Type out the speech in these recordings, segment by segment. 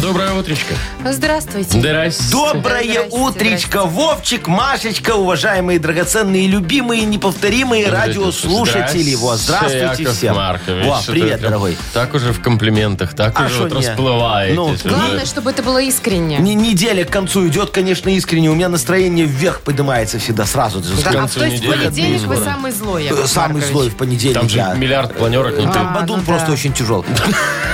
Доброе утречко. Здравствуйте. Здрасте. Доброе Здрасте, утречко, здрасте. Вовчик, Машечка, уважаемые, драгоценные, любимые, неповторимые радиослушатели. Вот, здравствуйте Яков всем. Маркович, Во, привет, прям дорогой. Так уже в комплиментах, так А уже шо вот не? расплываетесь. Ну, уже. Главное, чтобы это было искренне. Не- неделя к концу идет, конечно, искренне. У меня настроение вверх поднимается всегда сразу. Да, а концу то есть в недели понедельник вы скоро. самый злой, Яков Самый Маркович. злой в понедельник. Там же я. миллиард планерок. ну, ты- А, Бадун ну просто да. очень тяжел.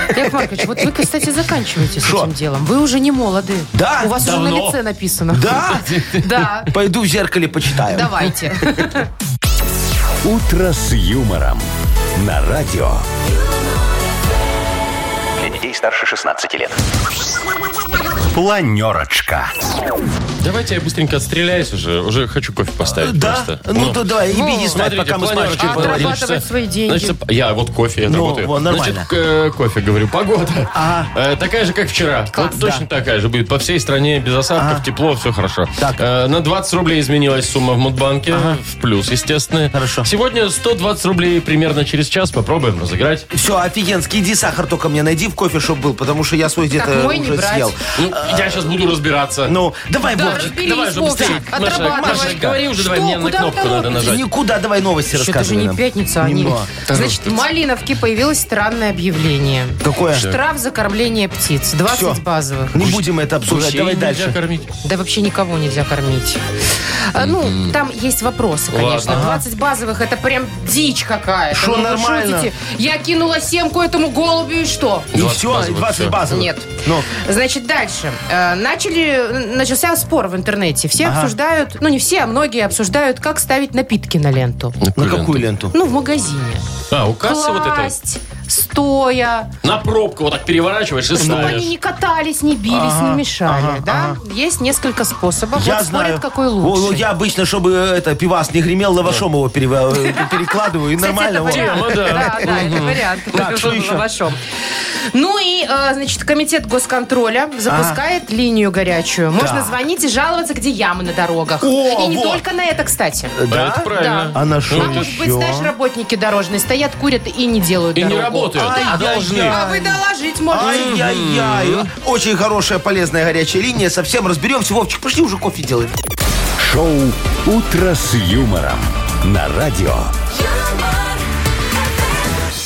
Яков Маркович, вот вы, кстати, заканчиваете Шо? этим делом. Вы уже не молоды. Да? У вас уже Давно. на лице написано. Да? Да. Пойду в зеркале почитаю. Давайте. «Утро с юмором» на радио. Для детей старше 16 лет. Планерочка. Давайте я быстренько отстреляюсь уже. Уже хочу кофе поставить Да? просто. Ну, то давай, иди не знать, Смотрите, пока мы с Машечкой поговорим. Отрабатывать Значит, свои деньги. значит, я вот кофе я Ну, работаю. во, нормально. Значит, э, кофе, говорю, погода. Ага. Э, такая же, как вчера. Класс, вот точно такая же будет. По всей стране без осадков, тепло, все хорошо. Так. Э, на 20 рублей изменилась сумма в Мудбанке. В плюс, естественно. Хорошо. Сегодня 120 рублей примерно через час. Попробуем разыграть. Все, офигенский. Иди сахар только мне найди в кофе, чтобы был, потому что я свой где-то уже брать. съел. Ну, я сейчас буду разбираться. Ну, давай, Да, Вовчик. разберись, Давай уже Вовчик, быстрее. Маша, отрабатывай. Маша, говори уже, давай, Что, мне на куда кнопку надо торопитесь? нажать. Никуда, давай новости Еще даже рассказывай не нам. пятница, а не... Немного. Значит, в Малиновке появилось странное объявление. Какое? Штраф за кормление птиц. 20 Всё. базовых. Не будем это обсуждать, Гусей давай нельзя дальше. кормить. Да вообще никого нельзя кормить. А, Ну, там есть вопросы, конечно. Ладно. 20 базовых, это прям дичь какая-то. Шо, Ну, вы нормально? шутите? Я кинула семку этому голубю и что? И 20 все, базовых, 20 всё. базовых. Нет. Ну, Значит, дальше. Э, Начали, начался спор в интернете. Все Ага. обсуждают, ну не все, а многие обсуждают, как ставить напитки на ленту. на какую ленту? Ну, в магазине. А, у кассы вот это. Стоя, На пробку вот так переворачиваешь и чтобы они не катались, не бились, Ага, не мешали, ага, да? Есть несколько способов. Я вот знаю. спорят, какой О, лучше. Я обычно, чтобы это пивас не гремел, лавашом его перева- э, перекладываю, и Кстати, нормально. это вот. вариант. Тема, да. Да, да, это вариант. Так, что еще? Лавашом. Ну и, э, значит, комитет госконтроля запускает линию горячую. Можно звонить и жаловаться, где ямы на дорогах. О, и не вот. только на это, кстати. Да? Это правильно. А на что А может быть, еще? знаешь, работники дорожные стоят, курят и не делают И не дорогу. Работают, а должны. А вы доложить можете. Ай-яй-яй. Очень хорошая, полезная горячая линия. Совсем разберемся. Вовчик, пошли уже кофе делать. Шоу «Утро с юмором» на радио.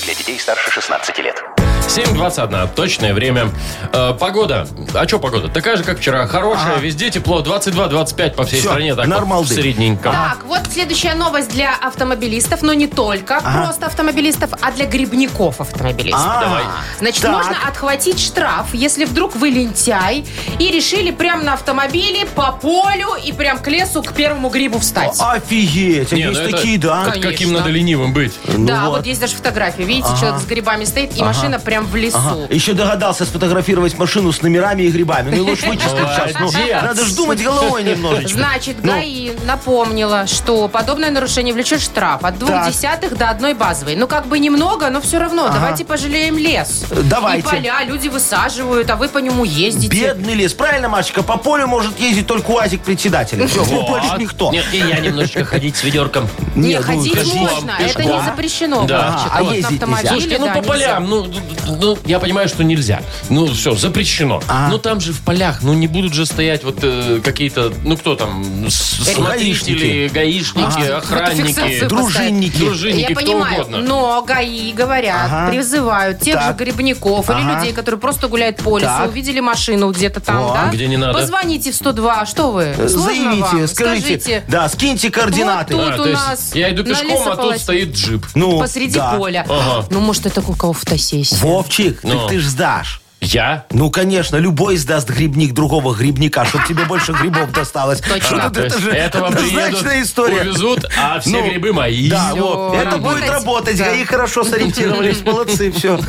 Для детей старше 16 лет. 7.21, точное время. Э, погода. А что погода? Такая же, как вчера. Хорошая, везде тепло. 22-25 по всей Всё, стране. Так нормалды. вот, средненько. Так, вот следующая новость для автомобилистов, но не только просто автомобилистов, а для грибников автомобилистов. А, Давай. Значит, так. можно отхватить штраф, если вдруг вы лентяй и решили прямо на автомобиле по полю и прям к лесу к первому грибу встать. Офигеть, а Не, есть ну это такие, да? как- Каким Конечно. надо ленивым быть? да, вот. вот. есть даже фотография. Видите, человек с грибами стоит, и машина прям в лесу. Ага. Еще догадался сфотографировать машину с номерами и грибами. Ну, и лучше вычислить сейчас. Ну, надо же думать головой немножечко. Значит, Ну. ГАИ напомнила, что подобное нарушение влечет штраф от двух Так. десятых до одной базовой. Ну, как бы немного, но все равно. Давайте пожалеем лес. Давайте. И поля люди высаживают, а вы по нему ездите. Бедный лес. Правильно, Машечка? По полю может ездить только УАЗик председателя. Все, Вот. больше никто. Нет, и я немножечко ходить с ведерком. Не, Нет, ну, ходить можно, это не запрещено. А, ездить автомобиле, нельзя? Слушайте, ну да, по полям, ну, ну, я понимаю, что нельзя. Ну все, запрещено. Ну там же в полях, ну не будут же стоять вот э, какие-то, ну кто там, с- смотрители, гаишники, охранники, Фотофиксацию Дружинники. дружинники, Я кто понимаю, угодно. но ГАИ говорят, Ага. призывают тех Так. же грибников или Ага. людей, которые просто гуляют по лесу, Так. увидели машину где-то там, О, да? где не надо. Позвоните в 102, что вы? Сложно Заявите, вам? скажите. Скажите, Да, скиньте координаты. Вот А, тут то у есть нас я иду пешком, а тут стоит джип. Ну, посреди да. поля. Ага. Ну, может, это у кого фотосессия. Вовчик, Ну. так ты ж сдашь. Я? Ну, конечно, любой сдаст грибник другого грибника, чтобы тебе больше грибов досталось. Что А, тут то это есть же это вам приедут, однозначная история. увезут, а все Ну, грибы мои. Да, вот. Это будет работать. Да. ГАИ хорошо сориентировались. Молодцы, все.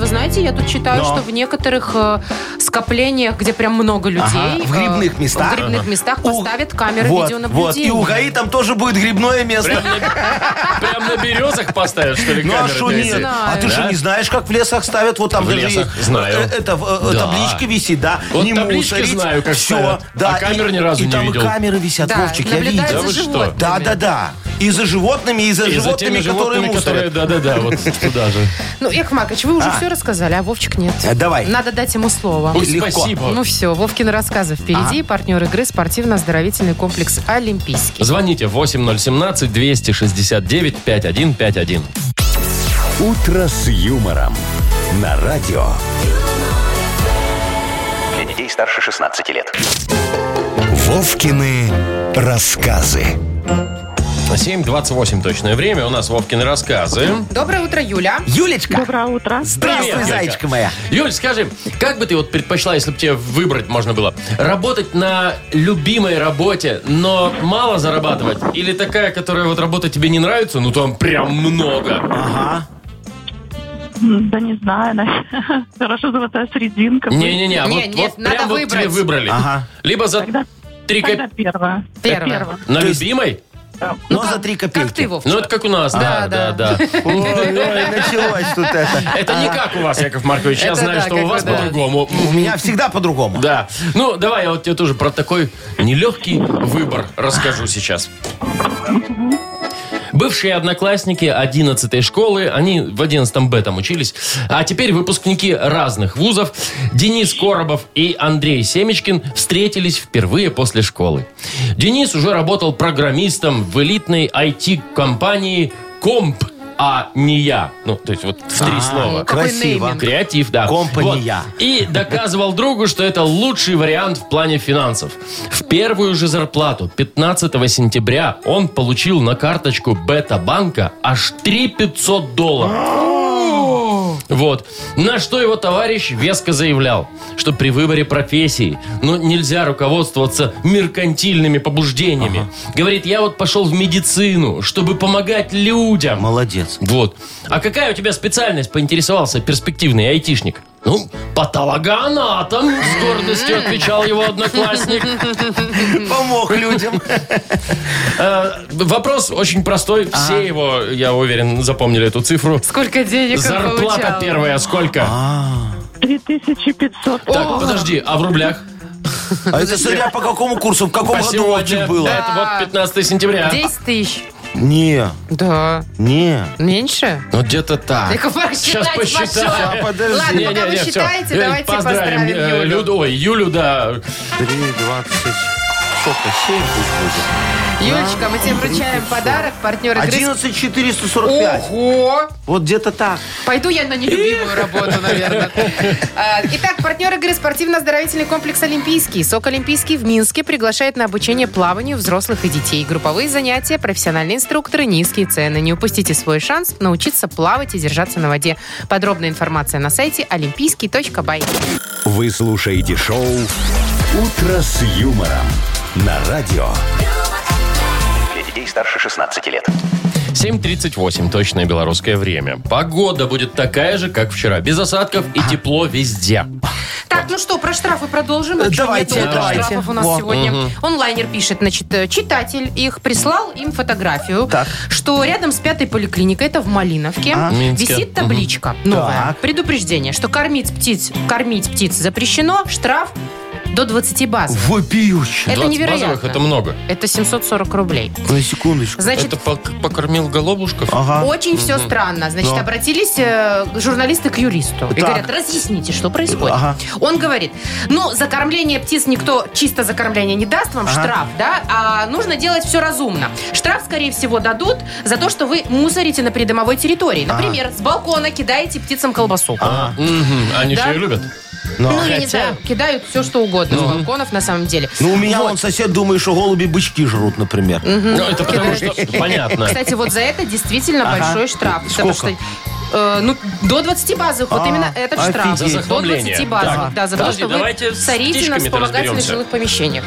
Нет знаете, я тут читаю, Но. что в некоторых э, скоплениях, где прям много людей... Ага, в э, грибных местах. В грибных местах У- поставят камеры Вот, вот. видеонаблюдения. И у ГАИ там тоже будет грибное место. Прям на, березах поставят, что ли, Ну а камеры что нет? А ты что, Да? не знаешь, как в лесах ставят? Вот там даже знаю. э, Это э, Да. табличка висит, да? Вот не таблички знаю, как Все, да. А камер ни разу не там видел. и камеры висят, Да, Вовчик, я видел. Да вы. Да, да, да. И за животными, и за И за животными, теми которые животными, которые... мусорят. Да-да-да, вот туда же. Ну, Яков Маркович, вы уже А. все рассказали, а Вовчик нет. Э, давай. Надо дать ему слово. Ой, Легко. спасибо. Ну все, Вовкины рассказы впереди. Партнер игры спортивно-оздоровительный комплекс «Олимпийский». Звоните 8017-269-5151. «Утро с юмором» на радио. Для детей старше 16 лет. Вовкины рассказы. 7.28 точное время. У нас Вовкины рассказы. Доброе утро, Юля. Юлечка, Доброе утро. здравствуй, Привет, зайчка моя. Юль, скажи, как бы ты вот предпочла, если бы тебе выбрать можно было, работать на любимой работе, но мало зарабатывать? Или такая, которая вот работа тебе не нравится, ну там прям много? Ага. Да не знаю, наверное. Хорошо золотая серединка. Не-не-не, а Не, вот, нет, вот надо прям вот тебе выбрать. выбрали. Ага. Либо за Тогда, три тогда копейки. первая. Первая. На То любимой? Но за три копейки. Как ты, Вовчик? Ну, это как у нас, да, да, Да, да. Ой, началось тут это. Это не как у вас, Яков Маркович. Я знаю, что у вас по-другому. У меня всегда по-другому. Да. Ну, давай я вот тебе тоже про такой нелегкий выбор расскажу сейчас. Бывшие одноклассники 11 школы, они в 11 Б там учились, а теперь выпускники разных вузов, Денис Коробов и Андрей Семечкин встретились впервые после школы. Денис уже работал программистом в элитной IT-компании «Комп», а не я. Ну, то есть вот в три А, слова. Какой Красиво. Креатив, да. Компания. Вот. И доказывал другу, что это лучший вариант в плане финансов. В первую же зарплату 15 сентября он получил на карточку Бета-банка аж 3 500 долларов. Вот. На что его товарищ веско заявлял, что при выборе профессии ну, нельзя руководствоваться меркантильными побуждениями. Говорит, я вот пошел в медицину, чтобы помогать людям. Молодец. Вот. А какая у тебя специальность, поинтересовался перспективный айтишник? Ну, патологоанатом, с гордостью отвечал его одноклассник. Помог людям. Э, Вопрос очень простой. Все его, я уверен, запомнили эту цифру. Сколько денег он Зарплата получал? первая сколько? 3500. Так, подожди, а в рублях? А это смотря по какому курсу, в каком По году сегодня. Вовчик было? Это вот 15 сентября. 10 тысяч. Не, Да. не. Меньше? Ну, где-то так. Яков Маркович, Сейчас считать посчитаю. пошел. А, подожди. Ладно, Не, пока не, вы не, всё. считаете, Э, давайте поздравим поздравим э, Юлю. Люду. Ой, Юлю, да. Три, двадцать... Сколько? Семь пусть Юлечка, мы тебе вручаем подарок. Партнер будет. игры... Одиннадцать четыреста сорок пять. Ого! Вот где-то так. Пойду я на нелюбимую работу, наверное. А, Итак, партнер игры спортивно-оздоровительный комплекс «Олимпийский». СОК «Олимпийский» в Минске приглашает на обучение плаванию взрослых и детей. Групповые занятия, профессиональные инструкторы, низкие цены. Не упустите свой шанс научиться плавать и держаться на воде. Подробная информация на сайте олимпийский.бай. Вы слушаете шоу «Утро с юмором» на радио. Для детей старше 16 лет. 7.38, точное белорусское время. Погода будет такая же, как вчера. Без осадков и тепло везде. Так, ну что, про штрафы продолжим. А Давайте, нету давайте. штрафов у нас Во. сегодня. Онлайнер пишет, значит, э, читатель их прислал им фотографию, Так. что рядом с пятой поликлиникой, это в Малиновке, Минске. висит табличка новая. Так. Предупреждение, что кормить птиц, кормить птиц запрещено, штраф до 20 баз. Вопиюще. Это 20 невероятно. базовых это много. Это 740 рублей. На секундочку. Значит, Это пок- покормил голубушков? Ага. Очень все странно. Значит, Но. обратились э, журналисты к юристу и Так. говорят, разъясните, что происходит. Ага. Он говорит, ну, за кормление птиц никто чисто за кормление не даст вам Ага. штраф, да, а нужно делать все разумно. Штраф, скорее всего, дадут за то, что вы мусорите на придомовой территории. Например, с балкона кидаете птицам колбасу. Мгм, Они Да. же ее любят. Но. Ну, я не Хотя- знаю, кидают все, что угодно с балконов, на самом деле. Ну, у меня Вот. он сосед думает, что голуби бычки жрут, например. Ну, это потому что, понятно. Кстати, вот за это действительно большой штраф. Сколько? Потому что, э, ну, до 20 базовых. Вот А, именно этот штраф. офигеть. За До захламление. 20 базовых. Так, Да, за то, подожди, что вы давайте с сорите на птичками-то вспомогательных разберемся. жилых помещениях.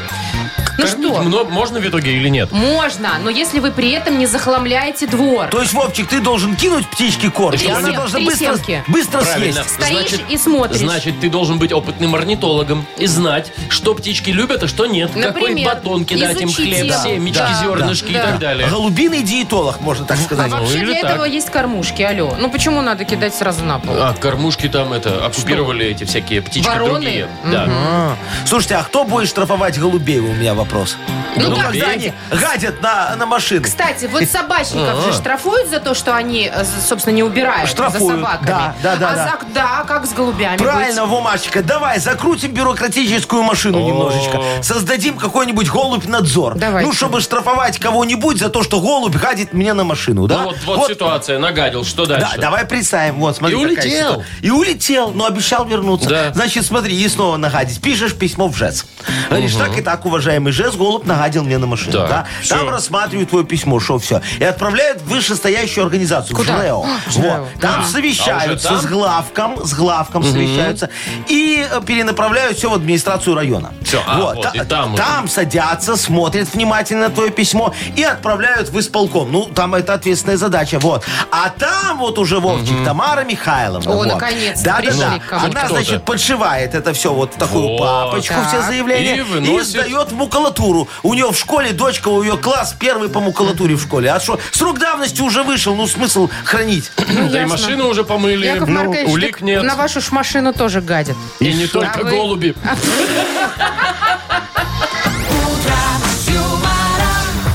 Ну Кормить что? мно- можно в итоге или нет? Можно, но если вы при этом не захламляете двор. То есть, Вовчик, ты должен кинуть птичке корм, и Три она сем- должна три быстро, семки. быстро Правильно. съесть. Стоишь и смотришь. Значит, ты должен быть опытным орнитологом и знать, что птички любят, а что нет. Какой Например, батон кидать им, изучить хлеб, тему. семечки, Да, зернышки и да. так далее. Голубиный диетолог, можно так А сказать. Ну, вообще или для так. этого есть кормушки, алло. Ну почему надо кидать сразу на пол? А, кормушки там это, оккупировали эти всякие птички Вороны? другие. Да. А, Слушайте, а кто будет штрафовать голубей, у меня вопрос. Ну, Ну, как когда они гадят на, на машины. Кстати, вот собачников А. же штрафуют за то, что они, э, собственно, не убирают Штрафуют, за собаками. да, да, да, а да. за- да, как с голубями Правильно, быть? Вомашечка, давай закрутим бюрократическую машину немножечко. Создадим какой-нибудь голубь-надзор. Давайте. Ну, чтобы штрафовать кого-нибудь за то, что голубь гадит мне на машину, да? Ну вот, вот, ситуация, нагадил, что дальше? Да, давай представим. Вот, смотри, И улетел. ситуация. И улетел, но обещал вернуться. Да. Значит, смотри, и снова нагадить. Пишешь письмо в ЖЭС. Говоришь, так и так, уважаемый ЖЭС, голубь нагадил мне на машину. Так, да? всё. Там рассматривают твое письмо, что все. И отправляют в вышестоящую организацию, Куда? в ЖРЭО. В ЖРЭО. Вот. Там А совещаются там? с главком, с главком совещаются. И э, перенаправляют все в администрацию района. Всё, а, вот, и там уже. там садятся, смотрят внимательно твое письмо и отправляют в исполком. Ну, там это ответственная задача, вот. А там вот уже, Вовчик, Тамара Михайловна. О, вот. наконец-то Да, да, пришли да. к кому-то. Она, Кто-то. значит, подшивает это все вот в такую Вот. папочку, Так. все заявления, И и, сдает в макулатуру. У нее в школе дочка, у ее класс первый по макулатуре в школе. А что, срок давности уже вышел, ну смысл хранить. Ну, Да и ясно. машину уже помыли, Яков ну, Маркович, улик так нет. на вашу ж машину тоже гадят. И не А только вы- голуби.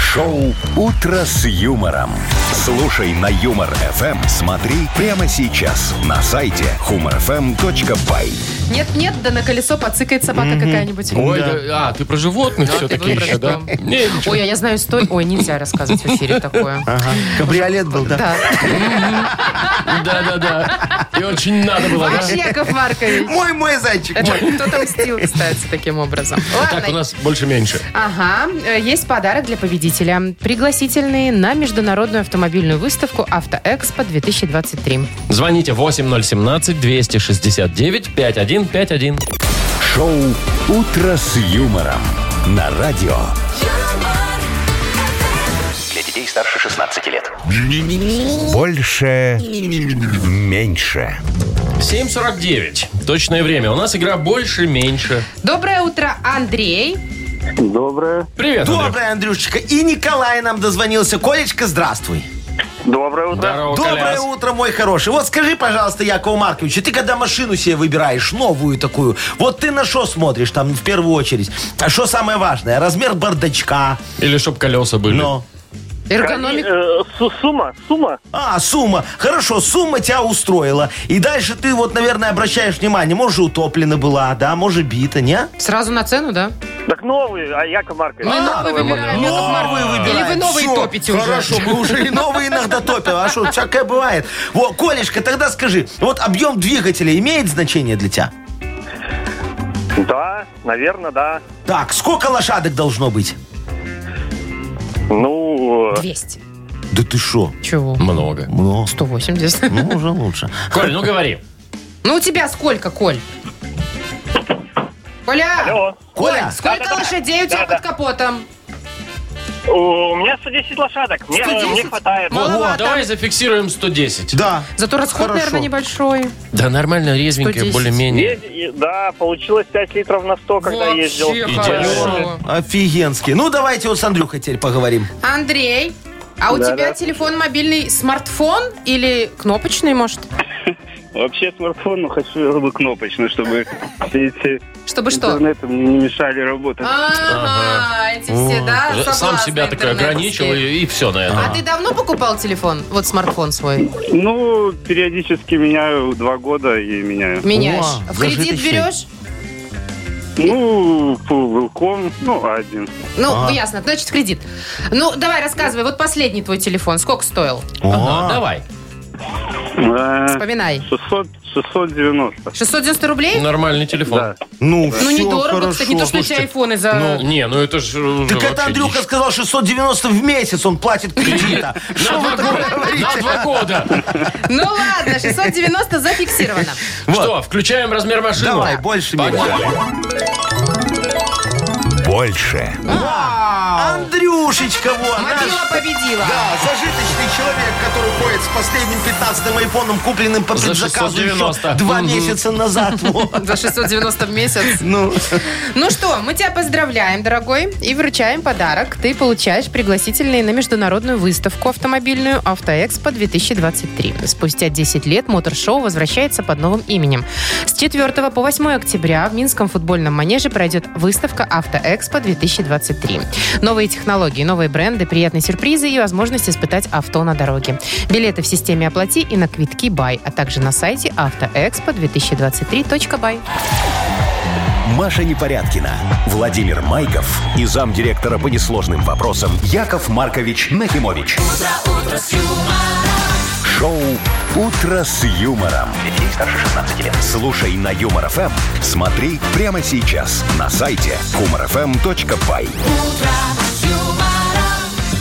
Шоу «Утро с юмором». Слушай на Юмор ФМ. Смотри прямо сейчас на сайте humorfm.by. Нет-нет, да на колесо подцикает собака какая-нибудь. Ой, да, а, ты про животных Да, все-таки еще, да? Не, ничего. Ой, а я знаю историю. Ой, нельзя рассказывать в эфире такое. Кабриолет был, да? Да. Да-да-да. И очень надо было, Ваш да? Яков Маркович. Мой, мой зайчик, Это кто-то мстил, кстати, таким образом. Так, у нас больше-меньше. Ага, э, есть подарок для победителя. Пригласительные на международную автомобильную выставку «Автоэкспо-2023». Звоните 8017-269-5151. Шоу «Утро с юмором» на радио. Для детей старше 16 лет. Больше. Меньше. 7.49. Точное время. У нас игра больше-меньше. Доброе утро, Андрей. Доброе. Привет, Андрей. Доброе, Андрюшечка. И Николай нам дозвонился. Колечка, здравствуй. Доброе утро. Здорово, Доброе Коляс. утро, мой хороший. Вот скажи, пожалуйста, Якову Марковичу, ты когда машину себе выбираешь, новую такую, вот ты на что смотришь там в первую очередь? А что самое важное? Размер бардачка, Или чтоб колеса были. но... Эргономик. Э, су- Сумма, сумма. А, сумма. Хорошо, сумма тебя устроила. И дальше ты вот, наверное, обращаешь внимание, может, утоплена была, да, может, бита, не? Сразу на цену, да? Так новый, а Яков Маркович. Мы новый выбираем, Яков Новые выбираем. Или вы новые Всё, топите уже? Хорошо, мы уже и новые иногда топим. А что, всякое бывает. Вот, Колешка, тогда скажи, вот объем двигателя имеет значение для тебя? Да, наверное, да. Так, сколько лошадок должно быть? Ну, э, 200. Да ты шо? Чего? Много. Ну, 180. ну, уже лучше. Коль, ну говори. Ну, у тебя сколько, Коль? Коля! алло. Коля, Сколько лошадей у тебя под капотом? У меня 110 лошадок. Мне, 110? мне хватает. Вот, Маловато. давай зафиксируем 110. да. Зато расход, Хорошо. наверное, небольшой. Да, нормально, резвенькая, 110. более-менее. Да, получилось 5 литров на 100, когда Вообще ездил. хорошо. Офигенский. Ну, давайте вот с Андрюхой теперь поговорим. Андрей, а у Да-да. тебя телефон мобильный смартфон или кнопочный, может? Вообще смартфон, но хочу, чтобы кнопочный, чтобы все эти Чтобы что? интернетом не мешали работать. Ага, эти все, да, Сам себя интернетовские. ограничил и, и все на этом. А ты давно покупал телефон? Вот смартфон свой. Ну, периодически меняю два года и меняю. Меняешь. О, В кредит берешь? Ну, по Велком, ну, один. Ну, ясно, значит, кредит. Ну, давай, рассказывай. Вот последний твой телефон. Сколько стоил? Ага, давай. Э, Вспоминай. 600, 690. 690 рублей? Нормальный телефон. Да. Ну, Ну, всё недорого, хорошо. кстати. Не то, что эти айфоны за... Ну, не, ну это же уже Так это вообще Андрюха дичь. сказал 690 в месяц он платит кредита. На два, года, на два года. Ну, ладно, 690 зафиксировано. Что, включаем размер машины? Давай, больше. Погнали. больше. Андрюшечка, вот, наш... Победила. Да, зажиточный человек, который ходит с последним 15-м айфоном, купленным по За предзаказу еще 690. два месяца назад. вот. За 690 в месяц. Ну, Ну что, мы тебя поздравляем, дорогой, и вручаем подарок. Ты получаешь пригласительные на международную выставку автомобильную «Автоэкспо 2023». Спустя 10 лет мотор-шоу возвращается под новым именем. С 4 по 8 октября в Минском футбольном манеже пройдет выставка «Автоэкспо 2023». Новые технологии, новые бренды, приятные сюрпризы и возможность испытать авто на дороге. Билеты в системе «Оплати» и на квитки «Бай», а также на сайте автоэкспо2023.бай. Маша Непорядкина, Владимир Майков и замдиректора по несложным вопросам Яков Маркович Нахимович. Шоу Утро с юмором. Для детей старше 16 лет. Слушай на юмор ФМ. Смотри прямо сейчас на сайте humorfm.by.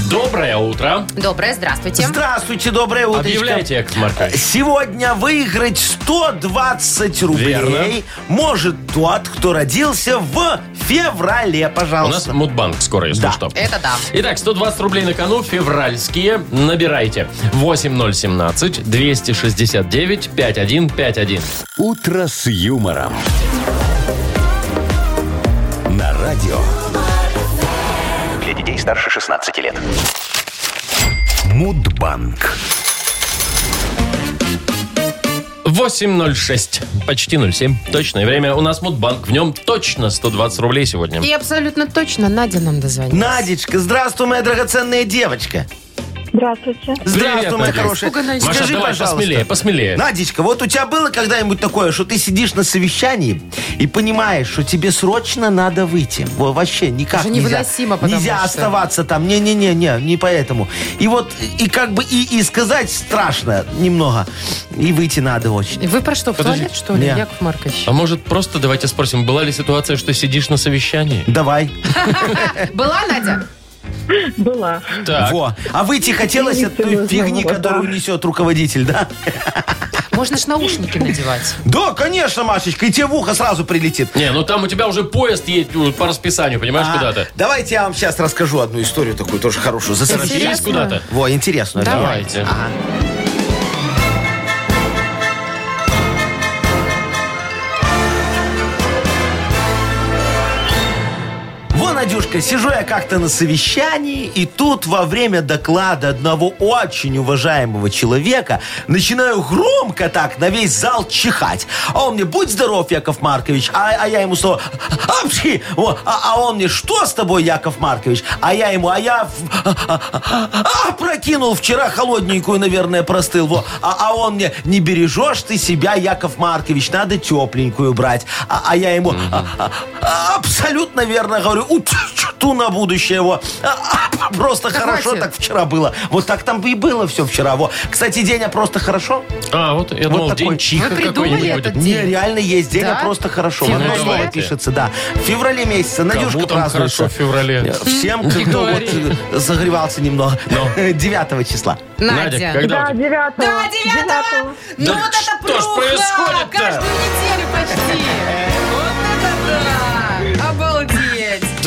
Доброе утро. Доброе, здравствуйте. здравствуйте, доброе утро. Объявляйте, Яков Маркович. Сегодня выиграть 120 рублей Верно. может тот, кто родился в феврале, У нас пожалуйста. Мудбанк скоро, если Да. что. Это да. Итак, 120 рублей на кону, февральские. Набирайте. 8017-269-5151. Утро с юмором. На радио. Старше 16 лет. Мудбанк. 8.06. Почти 07. Точное время. У нас Мудбанк. В нем точно 120 рублей сегодня. И абсолютно точно Надя нам дозвонилась. Надечка, здравствуй, моя драгоценная девочка. Здравствуйте. Здравствуй, моя Надя. хорошая. Маша, Скажи, давай пожалуйста. посмелее, посмелее. Надечка, вот у тебя было когда-нибудь такое, что ты сидишь на совещании и понимаешь, что тебе срочно надо выйти? Во, вообще никак Это нельзя. невыносимо, потому Нельзя что- оставаться там. Не-не-не, не поэтому. И вот, и как бы и, и сказать страшно немного. И выйти надо очень. Вы про что, в Подожди. туалет, что ли, Не. Яков Маркович? А может, просто давайте спросим, была ли ситуация, что сидишь на совещании? Давай. Была, Надя? Была. Так. Во. А выйти хотелось от той фигни, да. которую несет руководитель, да? Можно ж наушники надевать. Да, конечно, Машечка, и тебе в ухо сразу прилетит. Не, ну там у тебя уже поезд едет ну, по расписанию, понимаешь, А, куда-то. Давайте я вам сейчас расскажу одну историю такую, тоже хорошую. Засоротились. Торопились куда-то. Во, интересную. Давайте. Ага. Во, Надюшка, сижу я как-то на совещании, и тут во время доклада одного очень уважаемого человека начинаю громко так на весь зал чихать. А он мне, будь здоров, Яков Маркович, а, а я ему снова, апчхи, а, а он мне, что с тобой, Яков Маркович? А я ему, а я в- а, прокинул вчера холодненькую, наверное, простыл. Во. А, а он мне, не бережешь ты себя, Яков Маркович, надо тепленькую брать. А, а я ему, «А, а, а, абсолютно верно говорю, ту на будущее. Во. А, а, просто Да хорошо хватит. так вчера было. Вот так там и было все вчера. Во. Кстати, день, а просто хорошо? А, вот я думал, такой. день чиха Вы придумали этот день? Не, реально есть день, Да? а просто хорошо. В одно феврале? слово пишется, да. В феврале месяце. Надюшка Кому там празднуется. хорошо в феврале? Всем, кто вот э, загревался немного. Ну. 9 числа. Надя, когда Да, тебя? девятого. Да, девятого! Ну Да вот это что ж пруха! происходит-то? Каждую неделю почти.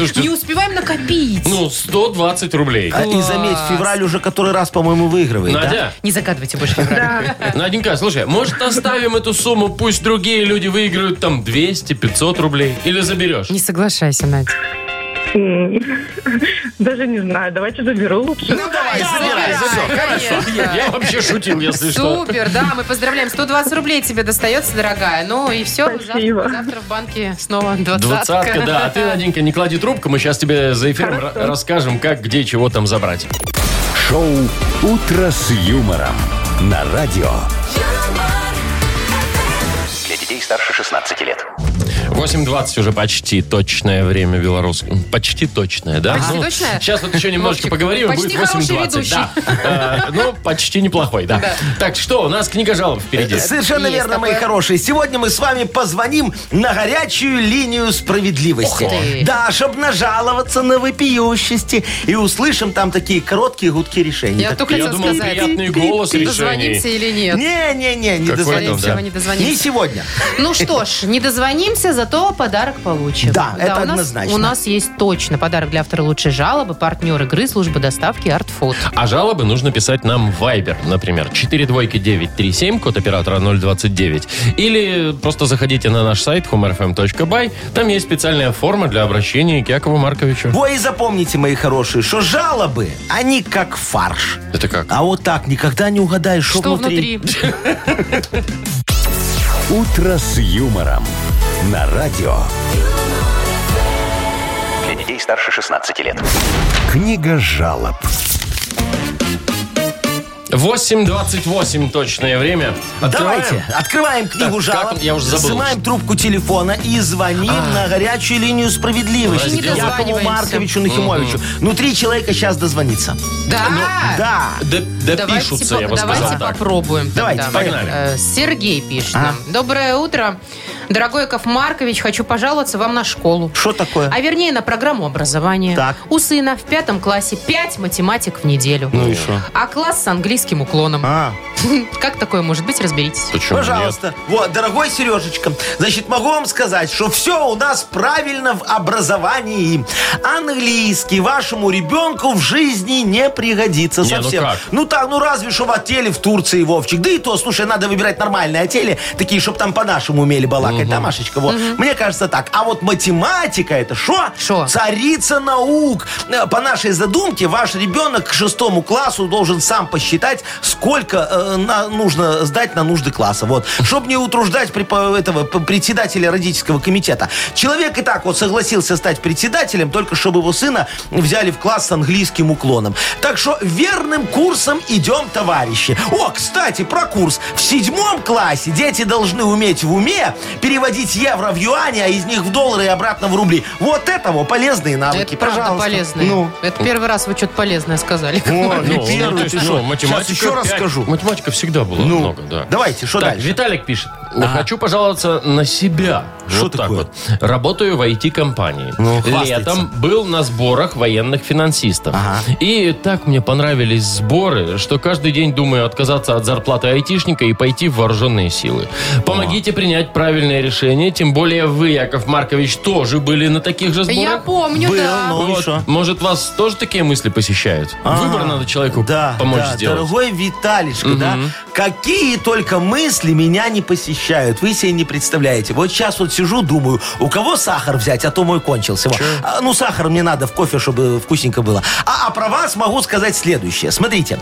Слушайте, Не успеваем накопить. Ну, 120 рублей. А, И заметь, февраль уже который раз, по-моему, выигрывает. да? Надя, Не загадывайте больше февраль. Наденька, слушай, может оставим эту сумму, пусть другие люди выиграют там 200-500 рублей? Или заберешь? Не соглашайся, Надя. Даже не знаю. Давайте заберу лучше. Ну давай, забирай, забирай. конечно. Я, я вообще шутил, если что. Супер, да, мы поздравляем. 120 рублей тебе достается, дорогая. Ну и все, Спасибо. завтра, завтра в банке снова двадцатка. Двадцатка, да. А ты, Наденька, не клади трубку, мы сейчас тебе за эфиром ра- расскажем, как, где, чего там забрать. Шоу Утро с юмором. На радио. Для детей старше 16 лет. 8.20 уже почти точное время белорусское. Почти точное, да? Почти точное? Сейчас вот еще немножко Вовчик, поговорим, будет хороший 8.20. ведущий. Да. Э, Ну, почти неплохой, да. Так, что, у нас книга жалоб впереди. Совершенно Есть верно, мои такое. хорошие. Сегодня мы с вами позвоним на горячую линию справедливости. Да, чтобы нажаловаться на вопиющести. И услышим там такие короткие гудки решений. Я Так, только Я хотела думал, сказать, приятный голос дозвонимся решений. или нет. Не-не-не, дозвонимся. да. не дозвонимся. Не сегодня. Ну что ж, не дозвонимся, зато зато подарок получим. Да, это у нас- однозначно. У нас есть точно подарок для автора лучшей жалобы, партнер игры, служба доставки Art Food. А жалобы нужно писать нам в Viber, например, 42937, код оператора 029. Или просто заходите на наш сайт humorfm.by. Там есть специальная форма для обращения к Якову Марковичу. Во и запомните, мои хорошие, что жалобы, они как фарш. Это как? А вот так никогда не угадаешь, что, Что внутри? «Утро с юмором» на радио. Для детей старше 16 лет. Книга жалоб. 8.28 точное время. Открываем? Давайте, открываем книгу Так, как жалоб, он? Я уже забыл снимаем трубку телефона и звоним на горячую линию справедливости Давайте. Не Якову. Марковичу Нахимовичу. Ну, три человека сейчас дозвонится. Да. Да. Д- Давайте, Допишутся, по- я бы давайте сказал так. попробуем. Давайте, тогда. погнали. Э, Сергей пишет А? нам. Доброе утро. Дорогой Яков Маркович, хочу пожаловаться вам на школу. Что такое? А вернее, на программу образования. Так. У сына в пятом классе 5 математик в неделю. Ну и что? А класс с английским уклоном. А, Как такое может быть, разберитесь. Почему пожалуйста. Вот, дорогой Сережечка, значит, могу вам сказать, что все у нас правильно в образовании. Английский вашему ребенку в жизни не пригодится Не, ну совсем. как? Ну так, ну разве что в отеле в Турции, Вовчик. Да и то, слушай, надо выбирать нормальные отели, такие, чтобы там по-нашему умели балакать, да, Машечка? Вот. Мне кажется так. А вот математика это что? Шо? Царица наук. Э, По нашей задумке, ваш ребенок к шестому классу должен сам посчитать, сколько э, на- нужно сдать на нужды класса. Вот. Чтобы не утруждать при- по- этого председателя родительского комитета. Человек и так вот согласился стать председателем, только чтобы его сына взяли в класс с английским уклоном. Так что верным курсом идем, товарищи. О, кстати, про курс. В седьмом классе дети должны уметь в уме переводить евро в юани, а из них в доллары и обратно в рубли. Вот это вот полезные навыки. Это правда Пожалуйста. полезное. Ну. Это первый раз вы что-то полезное сказали. О, Ну, ну, первый, есть, ты ну, что? математика Сейчас еще раз пять. скажу. Математика всегда была Ну, много, да. давайте, что Так, дальше? Виталик пишет. Хочу пожаловаться на себя. Что вот так такое? вот. Работаю в IT-компании. Ну. Летом был на сборах военных финансистов. Ага. И так мне понравились сборы, что каждый день думаю отказаться от зарплаты айтишника и пойти в вооруженные силы. Помогите принять правильное решение, тем более вы, Яков Маркович, тоже были на таких же сборах. Я помню, Был, да. ну. Вот? Может, вас тоже такие мысли посещают? Ага. Выбор надо человеку да, помочь да, сделать. Дорогой Виталишка, да, какие только мысли меня не посещают. Вы себе не представляете. Вот сейчас вот сижу, думаю, у кого сахар взять, а то мой кончился. А, ну, сахар мне надо в кофе, чтобы вкусненько было. А, а про вас могу сказать следующее. Смотрите,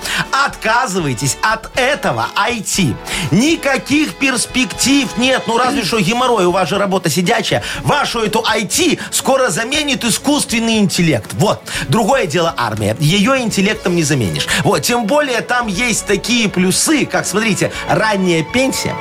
отказывайтесь от этого IT. Никаких перспектив нет. Ну, разве что геморрой, у вас же работа сидячая. Вашу эту IT скоро заменит искусственный интеллект. Вот. Другое дело армия. Ее интеллектом не заменишь. Вот. Тем более там есть такие плюсы, как, смотрите, ранняя пенсия,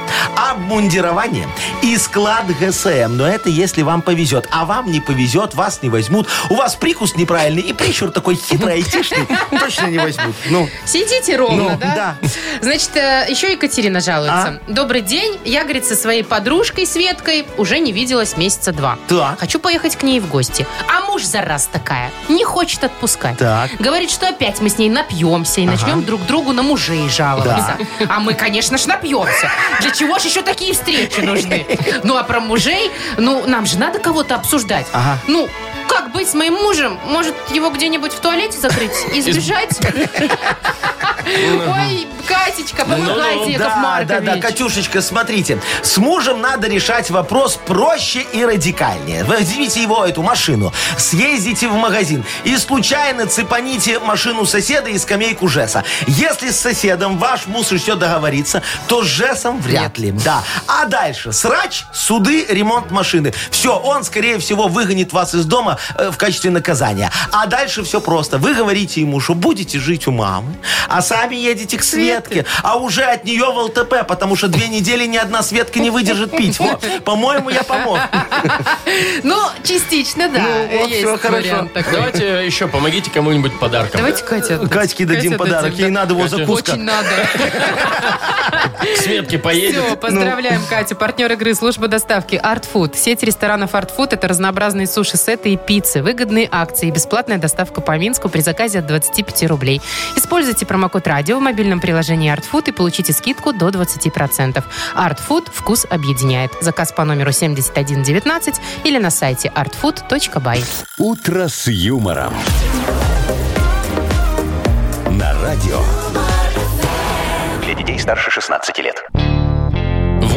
обмундирование и склад ГСМ. Но это если вам повезет. А вам не повезет, вас не возьмут. У вас прикус неправильный и прищур такой хитрый, айтишный. Точно не возьмут. Ну, Сидите ровно, Ну, да? да. Значит, э, еще Екатерина жалуется. Добрый день. Я, говорит, со своей подружкой Светкой уже не виделась месяца два. Так. Хочу поехать к ней в гости. А муж, зараз такая, не хочет отпускать. Так. Говорит, что опять мы с ней напьемся и начнем друг другу на мужей жаловаться. А мы, конечно ж, напьемся. Для чего же еще такие встречи нужны? Ну, а про мужей, ну, нам же надо кого-то обсуждать. Ага. Ну, как быть с моим мужем? Может, его где-нибудь в туалете закрыть и сбежать? Ой, Катечка, помогайте, Яков да, да, Маркович. да, Катюшечка, смотрите. С мужем надо решать вопрос проще и радикальнее. Возьмите его, эту машину, съездите в магазин и случайно цепаните машину соседа и скамейку Жеса. Если с соседом ваш муж еще договорится, то с Жесом вряд ли. Да. А дальше срач, суды, ремонт машины. Все, он, скорее всего, выгонит вас из дома э, в качестве наказания. А дальше все просто. Вы говорите ему, что будете жить у мамы, а сами едете к Светке, а уже от нее в ЛТП, потому что две недели ни одна Светка не выдержит пить. Вот. По-моему, я помог. Ну, частично, да. Ну, вот есть всё, хорошо. вариант такой. Давайте еще помогите кому-нибудь подарком. Давайте Катя. Катьке дадим Катя подарок. дадим, Ей да. надо его Катя. закуска. Очень надо. К Светке поедет. Все, поздравляем Катю. Партнер игры служба доставки Art Food. Сеть ресторанов Art Food это разнообразные суши-сеты и пиццы, выгодные акции, бесплатная доставка по Минску при заказе от 25 рублей. Используйте промокод радио в мобильном приложении приложении Art Food и получите скидку до 20%. Art Food вкус объединяет. Заказ по номеру 7119 или на сайте artfood.by. «Утро с юмором». На радио. Для детей старше 16 лет.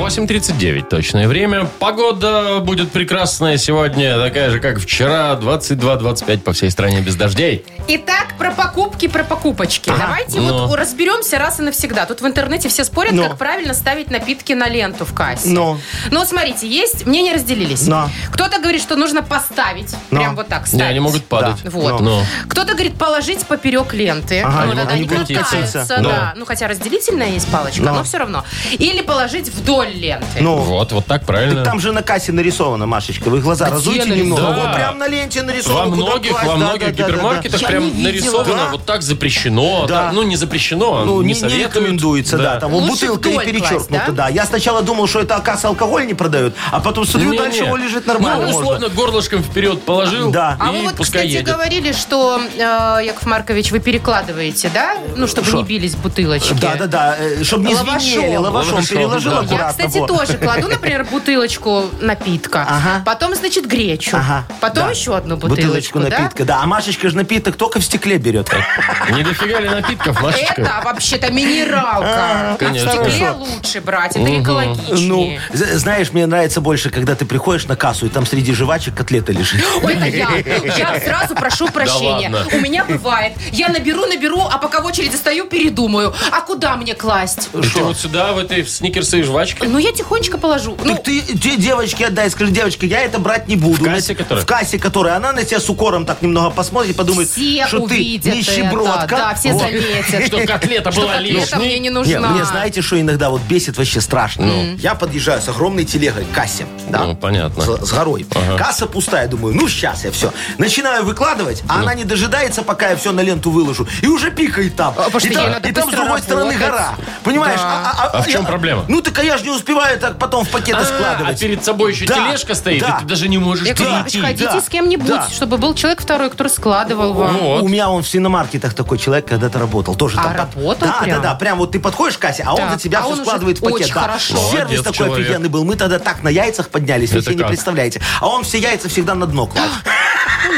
8.39 точное время. Погода будет прекрасная сегодня, такая же, как вчера, 22-25 по всей стране без дождей. Итак, про покупки, про покупочки. Давайте Ну. вот разберемся раз и навсегда. Тут в интернете все спорят, Ну. как правильно ставить напитки на ленту в кассе. Ну. Ну, смотрите, есть, мнения разделились. Но. Кто-то говорит, что нужно поставить, Но. прям вот так Не, ставить. они могут падать. Вот. Ну. Кто-то говорит положить поперек ленты. Ага, они тогда могут не будут катаются. Да. Ну, хотя разделительная есть палочка, Но. но все равно. Или положить вдоль ленты. Ну, Вот, вот так правильно. там же на кассе нарисовано, Машечка. Вы глаза Где разуйте нарисовано? немного. Да. Вот прям на ленте нарисовано. Во куда многих, класть. во Да, многих да, да, да, да. гипермаркетах Я прям видела. нарисовано, Да. вот так запрещено. Да. так, ну, не запрещено, Ну, не, не, не советуют. рекомендуется, да. Там вот Лучше бутылка и вдоль перечеркнуто, класть, да? да? Я сначала думал, что это, оказывается, алкоголь не продают, а потом смотрю, Не-не. дальше его лежит нормально. Ну, можно. условно, горлышком вперед положил, Да. А и вы вот, пускай кстати, едет. говорили, что, э, Яков Маркович, вы перекладываете, да? Ну, чтобы Шо? не бились бутылочки. Да, да, да, чтобы не Лавашом. звенели, лавашом Лавашом, переложил да. Я, аккуратно. Кстати, во. тоже кладу, например, бутылочку напитка. Ага. Потом, значит, гречу. Ага, Потом да. еще одну бутылочку, Бутылочку да? напитка, да. А Машечка же напиток только в стекле берет. Не дофига ли напитков, Машечка? Это вообще-то минералка. Конечно. В стекле лучше брать, это экологичнее. Ну, знаешь, мне нравится больше, когда ты приходишь на кассу, и там среди жвачек котлета лежит. Ой, это я. Я сразу прошу прощения. У меня бывает. Я наберу, наберу, а пока в очереди стою, передумаю. А куда мне класть? Ты вот сюда, в этой сникерсы и жвачки? Ну, я тихонечко положу. Ну, Так ты, ты девочке отдай, скажи, девочка, я это брать не буду. В кассе, которая? В кассе, которая. Она на тебя с укором так немного посмотрит и подумает, все что ты увидят нищебродка. это. Да, все Вот. заметят. Что котлета была Котлета мне лишней? не Не, нужна. мне знаете, что иногда вот бесит вообще страшно? Ну. Я подъезжаю с огромной телегой к кассе. Да? Ну, понятно. С, с горой. Касса пустая, думаю, ну сейчас я все. Начинаю выкладывать, а она не дожидается, пока я все на ленту выложу. И уже пикает там. А, потому что и ей там, надо и там с быстро другой стороны работать. гора. Понимаешь? Да. А в чем я- проблема? Ну так а я же не успеваю так потом в пакеты А, а складывать. перед собой еще Да, тележка стоит, да. и ты даже не можешь Яков перейти. Маркович, ходите да, с кем-нибудь, да. чтобы был человек второй, который складывал вам. Вот. У меня он в свиномаркетах такой человек когда-то работал. Тоже А, там. работал Да, прям? да, да. Прям вот ты подходишь к кассе, а он Так, за тебя а все уже складывает в пакет. очень да. хорошо. Сервис Молодец такой человек. офигенный был. Мы тогда так на яйцах поднялись, вы Это себе не как? представляете. А он все яйца всегда на дно клал.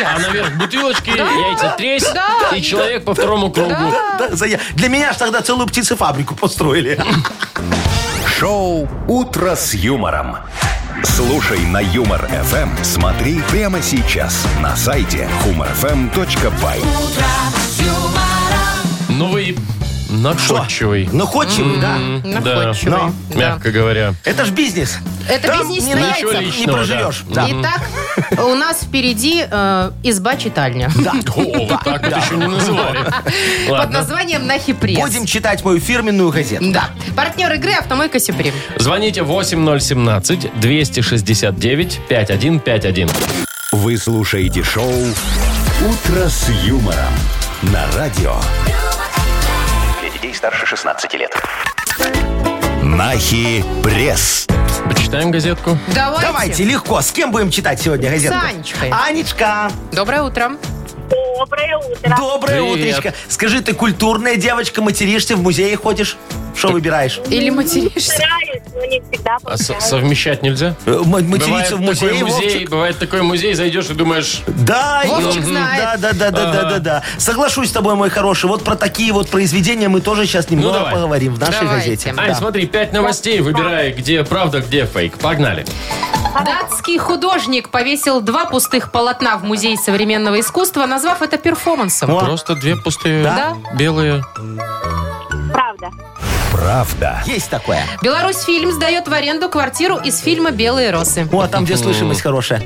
А наверх бутылочки, яйца тресь, Да. и человек по второму кругу. Да, за я- Для меня ж тогда целую птицефабрику построили. Шоу «Утро с юмором». Слушай на Юмор ФМ. Смотри прямо сейчас на сайте humorfm.by. Ну вы находчивый. Находчивый, да? Находчивый. Но, да. Мягко говоря. Это ж бизнес. Это Там бизнес не на на Ничего яйцах не проживешь. да. Да. Итак, у нас впереди э, изба-читальня. О, вот так вот еще не называли. Под названием «Нахипресс». Будем читать мою фирменную газету. Да. Партнер игры «Автомойка Сюприм». Звоните 8017-269-5151. Вы слушаете шоу «Утро с юмором» на радио. Детей старше 16 лет. Нахи пресс. Почитаем газетку. Давайте. Давайте, легко. С кем будем читать сегодня газету? С Анечкой. Анечка, Доброе утро. Доброе утро. доброе Привет. утречко. Скажи, ты культурная девочка, материшься, в музее ходишь? Что выбираешь? Или материшься? Но не всегда А получается. совмещать нельзя? Э, м- Бывает Материться в музее, такой музей, Вовчик? бывает такой музей, зайдешь и думаешь, Да, Вовчик Мгм. знает. да, да, да, да, да, да, да. Соглашусь с тобой, мой хороший. Вот про такие вот произведения мы тоже сейчас немного давай. поговорим в нашей Давайте. газете. Ань, Да. смотри, пять новостей, выбирай, где правда, где фейк. Погнали. Датский художник повесил два пустых полотна в Музее современного искусства, назвав это перформансом. О, Просто две пустые Да. белые. Правда. Есть такое. Беларусь фильм сдает в аренду квартиру из фильма «Белые росы». О, там, где слышимость хорошая.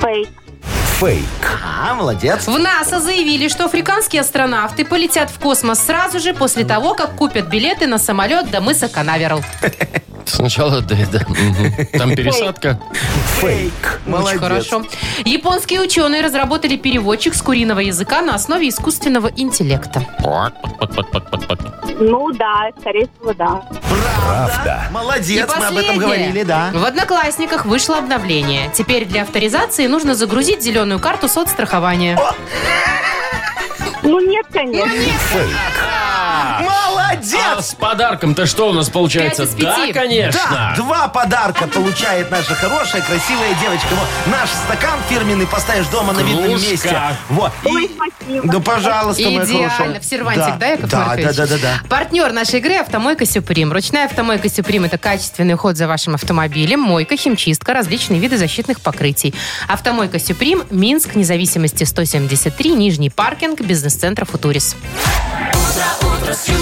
Фейк. Фейк. А, молодец. В НАСА заявили, что африканские астронавты полетят в космос сразу же после того, как купят билеты на самолет до мыса Канаверал. Сначала, да, да. мгм. Там пересадка. Фейк. Очень Молодец. хорошо. Японские ученые разработали переводчик с куриного языка на основе искусственного интеллекта. Ну да, скорее всего, да. Правда. Молодец, И мы об этом последнее. говорили, да. В Одноклассниках вышло обновление. Теперь для авторизации нужно загрузить зеленую карту соцстрахования. Ну, нет, конечно. А Молодец! с подарком-то что у нас получается? Пять из пяти. Да, конечно. Да, два подарка получает наша хорошая, красивая девочка. Вот, наш стакан фирменный поставишь дома на видном Кружка. месте. Вот. Ой, спасибо. Да, пожалуйста, моя Идеально. хорошая. В сервантик, да, Яков да, Маркович? да, да, да, да. Партнер нашей игры «Автомойка Сюприм». Ручная «Автомойка Сюприм» – это качественный уход за вашим автомобилем, мойка, химчистка, различные виды защитных покрытий. «Автомойка Сюприм», Минск, независимости 173, Нижний паркинг, бизнес-центр «Футурис».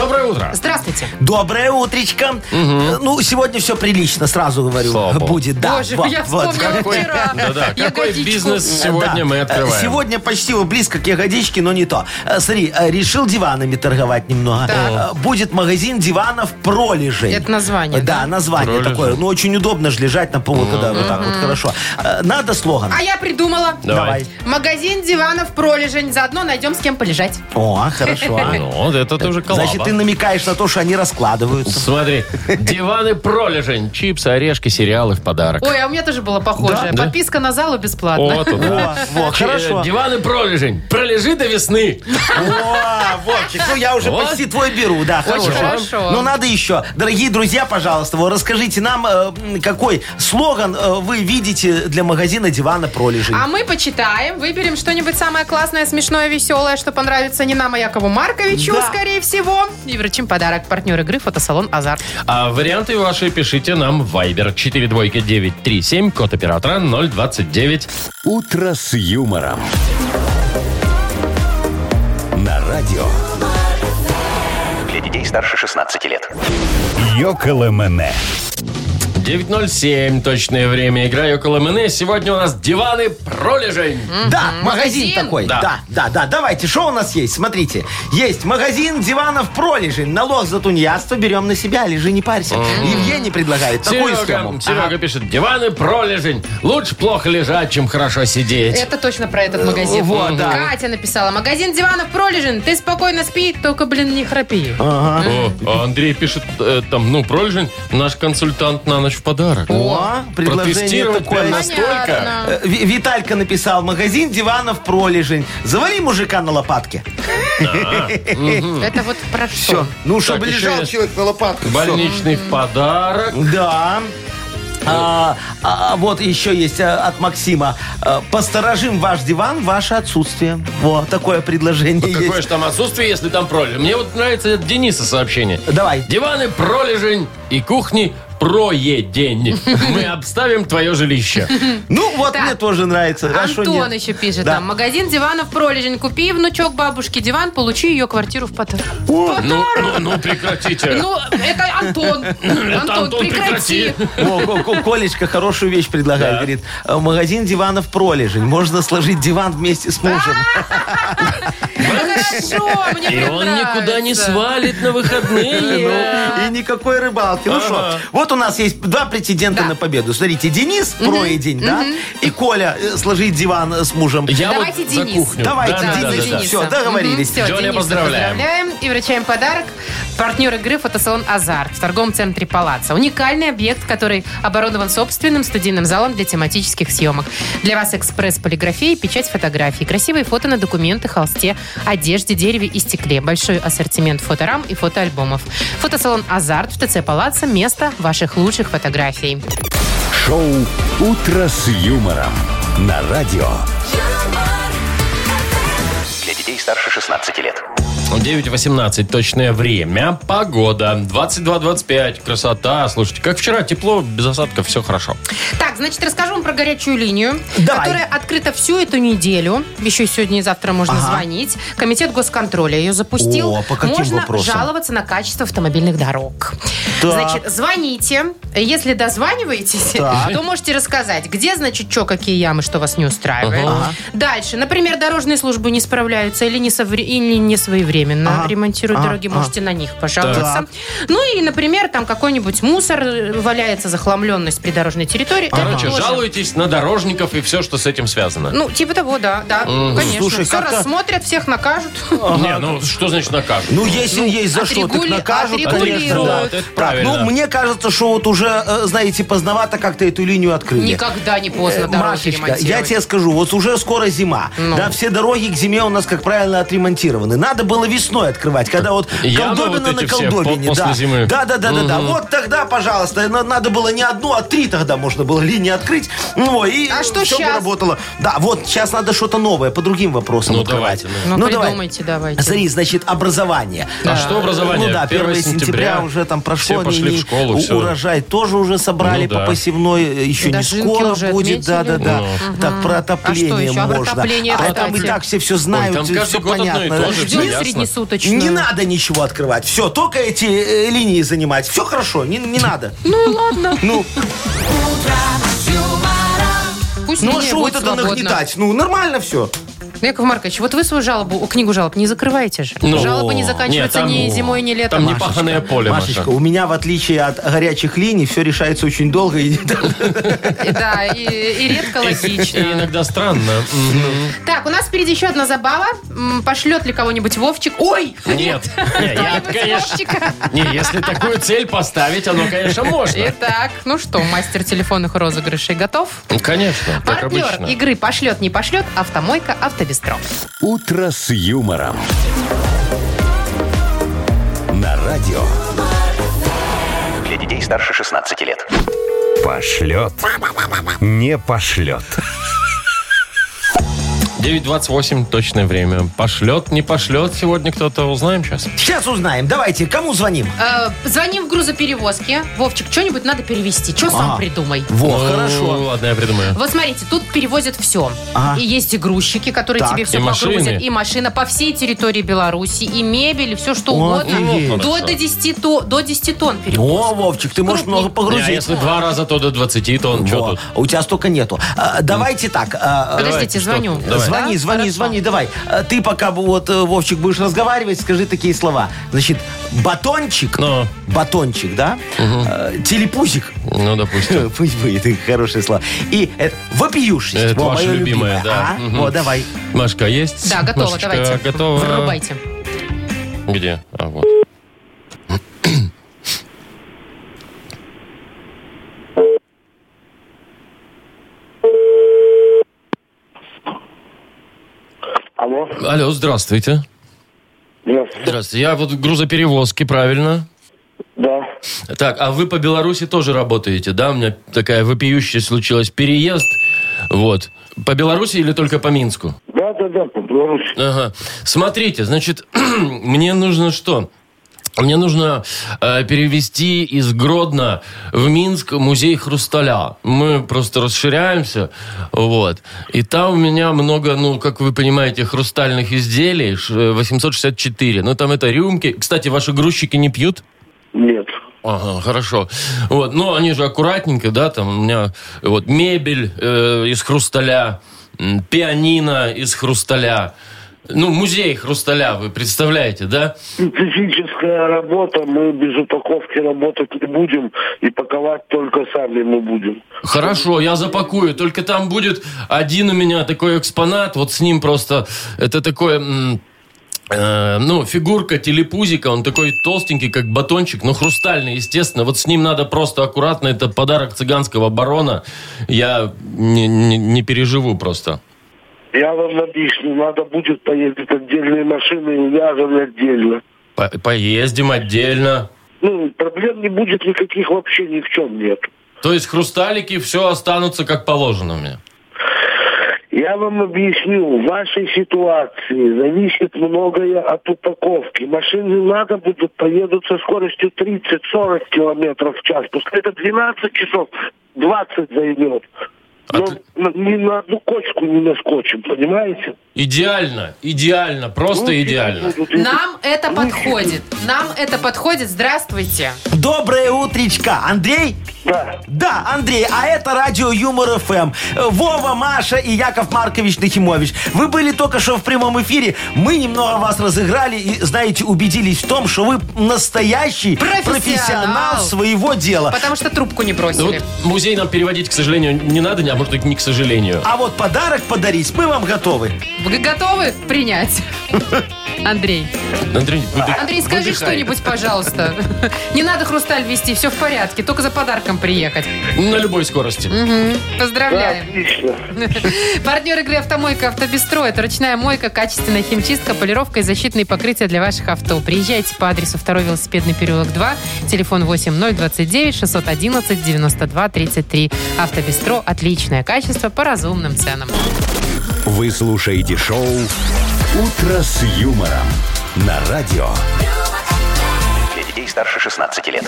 Доброе утро. Здравствуйте. Доброе утречко. Э, Ну, сегодня все прилично, сразу говорю. Слава богу. Будет, да. Боже, вот, я вот. вспомнила Какой, вчера. да-да, какой Ягодичку. бизнес сегодня Да. мы открываем? Сегодня почти вот близко к ягодичке, но не то. Э, Смотри, э, решил диванами торговать немного. Так. Э, Будет магазин диванов пролежей. Это название, Да, да? название Пролежень. такое. Ну, очень удобно же лежать на полу, когда вот так вот хорошо. Э, Надо слоган. А я придумала. Давай. Магазин диванов пролежень. Заодно найдем с кем полежать. О, хорошо. Ну, вот это тоже коллаба. Значит, ты намекаешь на то, что они раскладываются. Смотри, диваны пролежень, чипсы, орешки, сериалы в подарок. Ой, а у меня тоже было похожее. Да? Подписка на залу бесплатно. Вот он. Во, во, Ч- хорошо. э, Диваны пролежень. Пролежи до весны. О, Вовчик, ну я уже Вот. почти твой беру, да, Очень хорошо. хорошо. Ну надо еще. Дорогие друзья, пожалуйста, вот расскажите нам, э, какой слоган э, вы видите для магазина дивана пролежень. А мы почитаем, выберем что-нибудь самое классное, смешное, веселое, что понравится не нам, а Якову Марковичу, Да. скорее всего. И вручим подарок. Партнер игры «Фотосалон Азарт». А варианты ваши пишите нам в Viber 42937, код оператора 029. «Утро с юмором». На радио Для детей старше 16 лет. «Йоколэмэне». 9.07, точное время. Игра около МН. Сегодня у нас диваны пролежень. Да, магазин, Магазин. такой. Да. Да. да, да, Давайте, что у нас есть? Смотрите. Есть магазин диванов пролежень. Налог за тунеядство берем на себя, лежи, не парься. Евгений предлагает такую схему. Серега, Серега Ага. пишет, диваны пролежень. Лучше плохо лежать, чем хорошо сидеть. Это точно про этот магазин. вот, да. Катя написала. Магазин диванов пролежен. Ты спокойно спи, только, блин, не храпи. О, а Андрей пишет, э, там, ну, пролежень, наш консультант на ночь в подарок. О, предложение Протестировать такое. прям настолько. Понятно. Э, Ви- Виталька написал, магазин диванов пролежень. Завали мужика на лопатке. Это вот про Все. что? Ну, чтобы еще лежал есть человек на лопатке. Всё. Больничный в подарок. Да. А, а, вот еще есть а, от Максима. А, Посторожим ваш диван в ваше отсутствие. Вот такое предложение Какое есть. же там отсутствие, если там пролежень? Мне вот нравится от Дениса сообщение. Давай. Диваны пролежень и кухни проедень. Мы обставим твое жилище. Ну, вот Так. мне тоже нравится. А Антон нет? еще пишет Да. там. Магазин диванов пролежень. Купи, внучок бабушке диван, получи ее квартиру в подарок. Ну, ну, ну, прекратите. Ну, это Антон. Антон, Антон, прекрати. прекрати. О, Ко- Ко- Колечка хорошую вещь предлагает. Да. Говорит, «Э, магазин диванов пролежень. Можно сложить диван вместе с мужем. Хорошо, мне И прям он никуда не нравится. свалит на выходные. Ну, и никакой рыбалки. Ну что, вот у нас есть два претендента Да. на победу. Смотрите, Денис проедень, да? И Коля э, сложить диван э, с мужем. Я вот Давайте за Денис. кухню. Давайте, Да, да, да, Денис. да, да. Всё, договорились. Все, Джоня, Дениса поздравляем. поздравляем и вручаем подарок. Партнер игры «Фотосалон Азарт» в торговом центре «Палаца». Уникальный объект, который оборудован собственным студийным залом для тематических съемок. Для вас экспресс-полиграфия и печать фотографий. Красивые фото на документы, холсте, одежде, дереве и стекле. Большой ассортимент фоторам и фотоальбомов. Фотосалон «Азарт» в ТЦ «Палаца» – место ваших лучших фотографий. Шоу «Утро с юмором» на радио. Для детей старше 16 лет. 9.18 точное время. Погода. 22-25. Красота. Слушайте, как вчера. Тепло, без осадков, все хорошо. Так, значит, расскажу вам про горячую линию, Давай. которая открыта всю эту неделю. Еще сегодня и завтра можно Ага. звонить. Комитет госконтроля ее запустил. О, по каким можно вопросам? жаловаться на качество автомобильных дорог. Так. Значит, звоните Если дозваниваетесь, Так. то можете рассказать, где, значит, что, какие ямы, что вас не устраивает. Дальше. Например, дорожные службы не справляются или не, совре- или не своевременно Ага. ремонтируют Ага. дороги, Ага. можете на них пожаловаться. Так. Ну и, например, там какой-нибудь мусор э, валяется, захламленность придорожной территории. Короче, тоже. жалуйтесь на дорожников и все, что с этим связано. Ну, типа того, да, да, конечно. Слушай, Все рассмотрят, всех накажут. Не, ну что значит накажут? Ну, если есть за что, так накажут, конечно, да. Это Так, правильно. ну, мне кажется, что вот уже, э, знаете, поздновато как-то эту линию открыли. Никогда не поздно Э, дороги Машечка, я тебе скажу, вот уже скоро зима. Ну. Да, все дороги к зиме у нас, как правило, отремонтированы. Надо было весной открывать, когда вот Ямы колдобина вот на эти все колдобине. по- после да. зимы. Да, да, да, да, да. Вот тогда, пожалуйста, на- надо было не одну, а три тогда можно было линии открыть. Ну, и А что все бы щас? работало. Да, вот сейчас надо что-то новое, по другим вопросам Ну, открывать. давайте, Ну, давай. придумайте, давайте. Смотри, значит, образование. А что образование? Ну да, 1 1 сентября, сентября уже там прошло. все пошли не- в школу, у- всё. Урожай тоже уже собрали Ну да. по посевной, э, еще Дожинки не скоро уже будет. Да, да, отметили? да. Ну. Так, про отопление А что еще? А про можно. отопление, а там и кстати? так все все знают, там всё каждый год одно и понятно. то же, ясно. Среднесуточную. Не надо ничего открывать. Все, только эти э, линии занимать. Все хорошо, не, не надо. Ну, ладно. Ну, Пусть ну а линия что будет тогда свободна. нагнетать? Ну, нормально все. Яков Маркович, вот вы свою жалобу, книгу жалоб не закрываете же. Ну, Жалобы не заканчиваются нет, там- ни зимой, ни летом. Там не паханое поле, Машечка, Маша. у меня, в отличие от горячих линий, все решается очень долго и Да, и, и редко И логично. иногда странно. Так, у нас впереди еще одна забава. Пошлет ли кого-нибудь Вовчик? Ой! Нет, не, я, конечно, не, если такую цель поставить, оно, конечно, можно. Итак, ну что, мастер телефонных розыгрышей готов? Ну, Конечно, как Партнер обычно. игры «Пошлет, не пошлет» автомойка «Автобестро». «Утро с юмором». На радио. Для детей старше 16 лет. Пошлет. Не пошлет. 9.28 точное время. Пошлет, не пошлет сегодня кто-то, узнаем сейчас. Сейчас узнаем. Давайте, кому звоним? Э, звоним в грузоперевозки. Вовчик, что-нибудь надо перевести. Что сам придумай. Во, Ну, хорошо. Ладно, я придумаю. Вот смотрите, тут перевозят все. Ага. И есть и грузчики, которые Так. тебе все И машины. погрузят. И машина по всей территории Беларуси, и мебель, и все что угодно. офигеть. До, до, 10 то, до 10 тонн перевозят. О, Вовчик, ты можешь много Не, а погрузить. если два раза, то до 20 тонн. Что тут? У тебя столько нету. А, давайте так. а, Подождите, что? звоню. Давай. Звони, Да? звони, Хорошо. звони, давай. А, Ты пока вот, э, Вовчик, будешь разговаривать, скажи такие слова. Значит, батончик, Ну. батончик, да? Э, Телепузик. Ну, допустим. Пусть будет, это хорошее слово. И это, вопиюшесть. Это Во, ваше мое любимое, да. А? Мгм. О, давай. Машка, есть? Да, готово, Машечка, давайте. Готова. Врубайте. Где? А, вот. Алло, здравствуйте. здравствуйте. Здравствуйте. Я вот грузоперевозки, правильно? Да, Так, а вы по Беларуси тоже работаете, да? У меня такая вопиющая случилась переезд. Вот. По Беларуси или только по Минску? да, да, да, по Беларуси. Ага. Смотрите, значит, мне нужно что? Мне нужно э, перевести из Гродно в Минск музей хрусталя. Мы просто расширяемся, вот. И там у меня много, ну, как вы понимаете, хрустальных изделий, ш- 864. Ну, там это рюмки. Кстати, ваши грузчики не пьют? Нет. Ага, хорошо. Вот, но они же аккуратненько, да, там у меня вот мебель э, из хрусталя, пианино из хрусталя, ну, музей хрусталя, вы представляете, да? Специфическая работа, мы без упаковки работать не будем, и паковать только сами мы будем. Хорошо, я запакую, только там будет один у меня такой экспонат, вот с ним просто, это такое... э, ну, фигурка телепузика, он такой толстенький, как батончик, но хрустальный, естественно. Вот с ним надо просто аккуратно, это подарок цыганского барона. Я не, не- не переживу просто. Я вам объясню, надо будет поездить отдельные машины и увязаны отдельно. По- поездим отдельно. Ну, проблем не будет никаких вообще ни в чем нет. То есть хрусталики все останутся как положено меня. Я вам объясню, в вашей ситуации зависит многое от упаковки. Машины надо будут, поедут со скоростью 30-40 километров в час. Пускай это 12 часов, 20 займет. Но От- на- ни на одну кочку не наскочим, понимаете? Идеально, идеально, просто Ну, идеально. будут- Нам это подходит. Нам это подходит. Здравствуйте. Доброе утречко. Андрей? Да. Да, Андрей, а это радио Юмор ФМ. Вова, Маша и Яков Маркович Нахимович. Вы были только что в прямом эфире. Мы немного вас разыграли и, знаете, убедились в том, что вы настоящий Профессионал. профессионал своего дела. Потому что трубку не Ну бросили. вот музей нам переводить, к сожалению, не надо, а может быть не к сожалению. А вот подарок подарить мы вам готовы. Вы готовы принять? Андрей. Андрей, Андрей, скажи что-нибудь, пожалуйста. Не надо хрусталь вести, все в порядке. Только за подарком приехать. На любой скорости. Поздравляем. Отлично. Партнер игры «Автомойка Автобестро» – это ручная мойка, качественная химчистка, полировка и защитные покрытия для ваших авто. Приезжайте по адресу 2 велосипедный переулок 2, телефон 8029 611 92 33. «Автобестро» – отличное качество по разумным ценам. Вы слушаете шоу «Утро с юмором» на радио. Для детей старше 16 лет.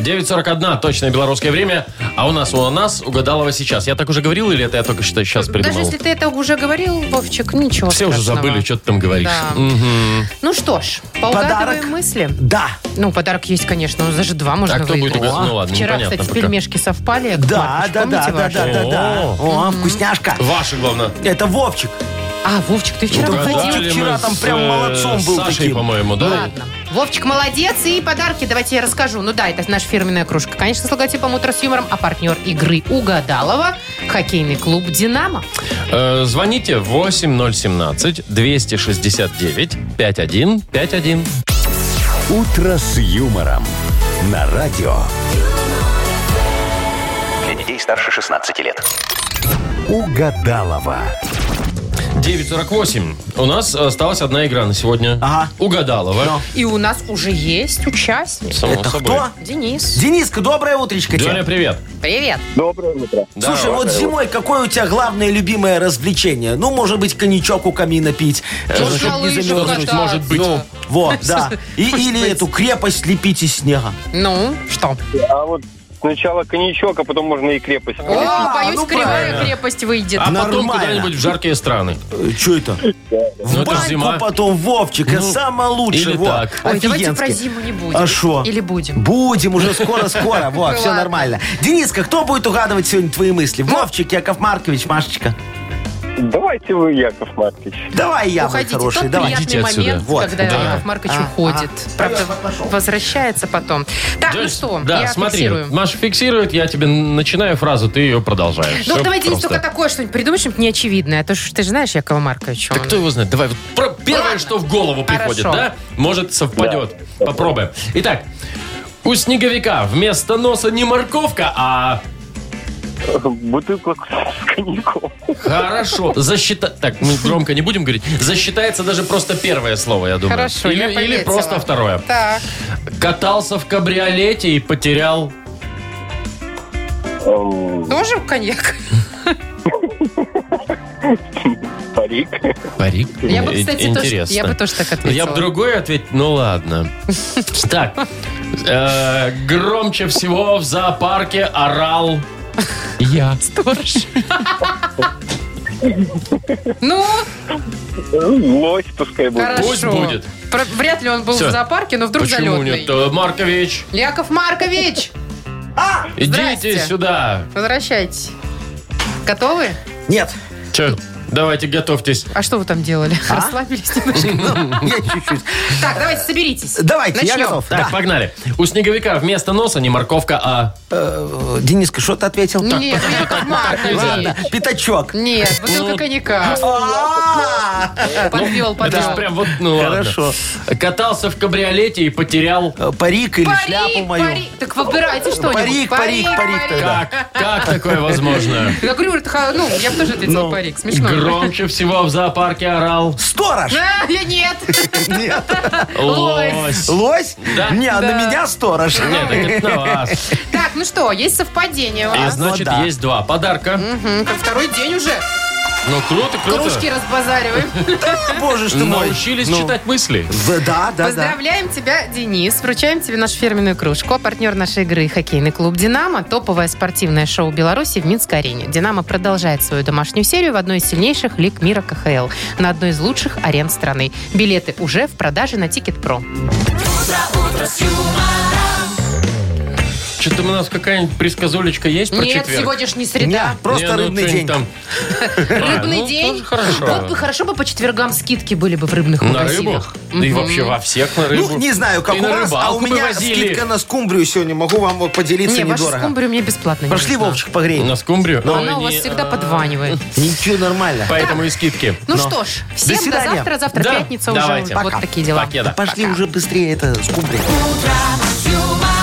9.41, точное белорусское время. А у нас, у нас угадалова сейчас. Я так уже говорил или это я только что сейчас придумал? Даже если ты это уже говорил, Вовчик, ничего Все уже страшного. забыли, что ты там говоришь. Да. Мгм. Ну что ж, поугадываем мысли. Да. Ну, подарок есть, конечно, но даже два можно А кто будет угадывать? Ну ладно, Вчера, непонятно кстати, пока. пельмешки совпали. Яков Да, Маркович, да, да, помните да, ваши? да, да, да. О. О, вкусняшка. Ваши, главное. Это Вовчик. А, Вовчик, ты вчера Угадали выходил. Угадали вчера там с, прям э, молодцом был Сашей, таким. по-моему, да? Ладно. Вовчик молодец. И подарки давайте я расскажу. Ну да, это наша фирменная кружка. Конечно, с логотипом «Утро с юмором», а партнер игры «Угадалова» – хоккейный клуб «Динамо». Э, звоните 8017-269-5151. «Утро с юмором» на радио. Для детей старше 16 лет. Угадалова. 9.48. У нас осталась одна игра на сегодня. Ага. Угадалова. Но. И у нас уже есть участник. Само Это собой. кто? Денис. Дениска, доброе утречко тебе. Деня, привет. Привет. Доброе утро. Слушай, Здорово. вот зимой какое у тебя главное любимое развлечение? Ну, может быть, коньячок у камина пить, э, Может, чтоб на не лыжах замерзнуть. кататься. может быть. Ну, вот, да. И, или быть. эту крепость лепить из снега. Ну, что? А вот сначала коньячок, а потом можно и крепость. О, А, боюсь, ну, кривая правильно. крепость выйдет. А потом Нормально. куда-нибудь в жаркие страны. Что это? В Ну, это ж баньку зима. потом, Вовчик, это Ну, самое лучшее. или во. так. Ой, давайте Офигенски. про зиму не будем. А шо? Или будем? Будем уже скоро-скоро. Вот, Ну все ладно. нормально. Дениска, кто будет угадывать сегодня твои мысли? Вовчик, Яков Маркович, Машечка. Давайте вы, Яков Маркович. Давай я, мой Уходите. хороший, Тот давай. приятный Идите отсюда. момент, Вот, когда да. Яков Маркович А, уходит. а. Правда, возвращается потом. Так, ну что, Да, я смотри. фиксирую. Маша фиксирует, я тебе начинаю фразу, ты ее продолжаешь. Ну, Всё давай, Денис, просто. только такое что-нибудь придумай, что-нибудь неочевидное. А то ж ты же знаешь Якова Марковича. Так он- кто его знает? Давай, вот про- первое, ладно. что в голову приходит, Хорошо. да? Может, совпадет. Попробуем. Итак, у снеговика вместо носа не морковка, а... Бутылка с коньяком. Хорошо. Засчита... Так, мы громко не будем говорить. Засчитается даже просто первое слово, я думаю. Хорошо, или, я или пометила. просто второе. Так. Катался в кабриолете и потерял... Эм, Тоже коньяк? Парик. Парик? Я бы, кстати, тоже, Интересно. я бы тоже так ответила. Я бы другой ответил, ну ладно. Так, э, громче всего в зоопарке орал я. Сторож. Ну, Лось пускай будет. хорошо. Пусть будет. Про- Вряд ли он был Всё. в зоопарке, но вдруг Почему залетный. нет? Э, Маркович, Яков Маркович, идите Здрасте. сюда. возвращайтесь. Готовы? Нет. Че, давайте готовьтесь. А что вы там делали? Расслабились немножко? Я чуть-чуть. Так, давайте соберитесь. Давайте, я Начнем. готов. Так, погнали. У снеговика вместо носа не морковка, а... Э, Дениска, что ты ответил? Нет, ну, Яков Маркович. Ладно, пятачок. Нет, бутылка коньяка. А, Подвел, Это ж подвел. прям вот, ну ладно. Хорошо. Катался в кабриолете и потерял... э, Парик или Парик, шляпу мою? парик. Так выбирайте что-нибудь. Парик, парик, парик тогда. Как? Как такое возможно? Я говорю, это ха- ну, я бы тоже ответила Ну, парик. Смешно. Громче всего в зоопарке орал Сторож. А, я нет. Нет. лось. Лось? Да. Не, а на меня сторож. Нет, так это на вас. Так, ну что, есть совпадение у И нас. значит, да. есть два подарка. Мгм, как второй день уже. Ну, круто, Кружки круто. разбазариваем. Боже ж ты мой. Научились Ну, читать мысли. Да, да, да. Поздравляем тебя, Денис. Вручаем тебе нашу фирменную кружку. А партнер нашей игры – хоккейный клуб «Динамо». Топовое спортивное шоу Беларуси в Минск-арене. «Динамо» продолжает свою домашнюю серию в одной из сильнейших лиг мира КХЛ. На одной из лучших арен страны. Билеты уже в продаже на Тикет.Про. Что-то у нас какая-нибудь предсказолечка есть про Нет, четверг? сегодня ж не Не, среда. просто Не, ну, рыбный что-нибудь день. там. Рыбный ну, день. тоже хорошо. Вот бы хорошо бы по четвергам скидки были бы в рыбных На рыбу? магазинах. Да и вообще во всех на рыбу. Ну, не знаю, как И у на вас, а рыбалку у меня возили. скидка на скумбрию сегодня. Могу вам вот поделиться Не, ваша недорого. скумбрия мне бесплатно не Пошли, нужна. Вовчик, погрей. На скумбрию? Она у вас всегда а, подванивает. Ничего, нормально. Поэтому и скидки. Ну что ж, всем до, свидания. завтра. Завтра Да, пятница давайте. уже. Вот Пока. такие дела. Пошли уже быстрее это скумбрия. Утро с юмором.